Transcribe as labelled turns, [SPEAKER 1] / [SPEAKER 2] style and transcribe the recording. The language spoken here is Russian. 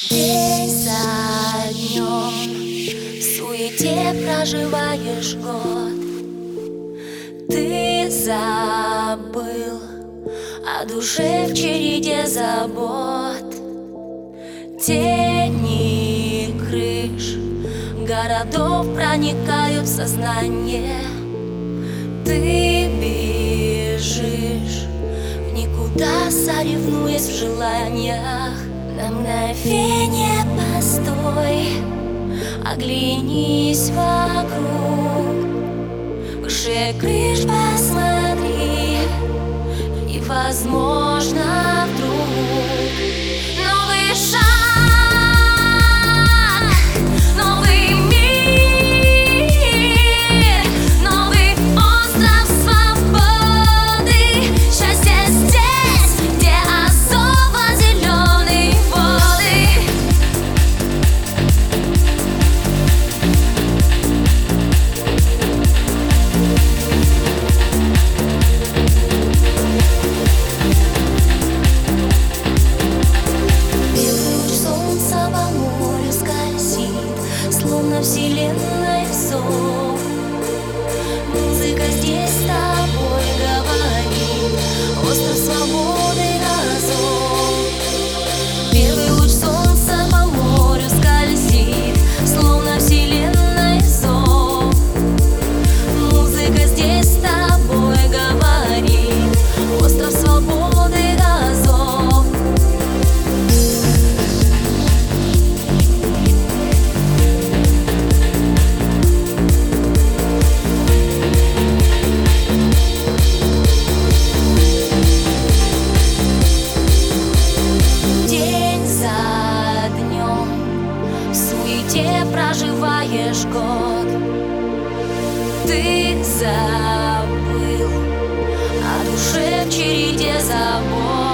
[SPEAKER 1] День за днем в суете проживаешь год. Ты забыл о душе в череде забот. Тени крыш городов проникают в сознание. Ты бежишь в никуда, соревнуясь в желаниях на мгновение постой, оглянись вокруг. Выше крыш посмотри И, возможно, ты забыл, о душе в череде забот.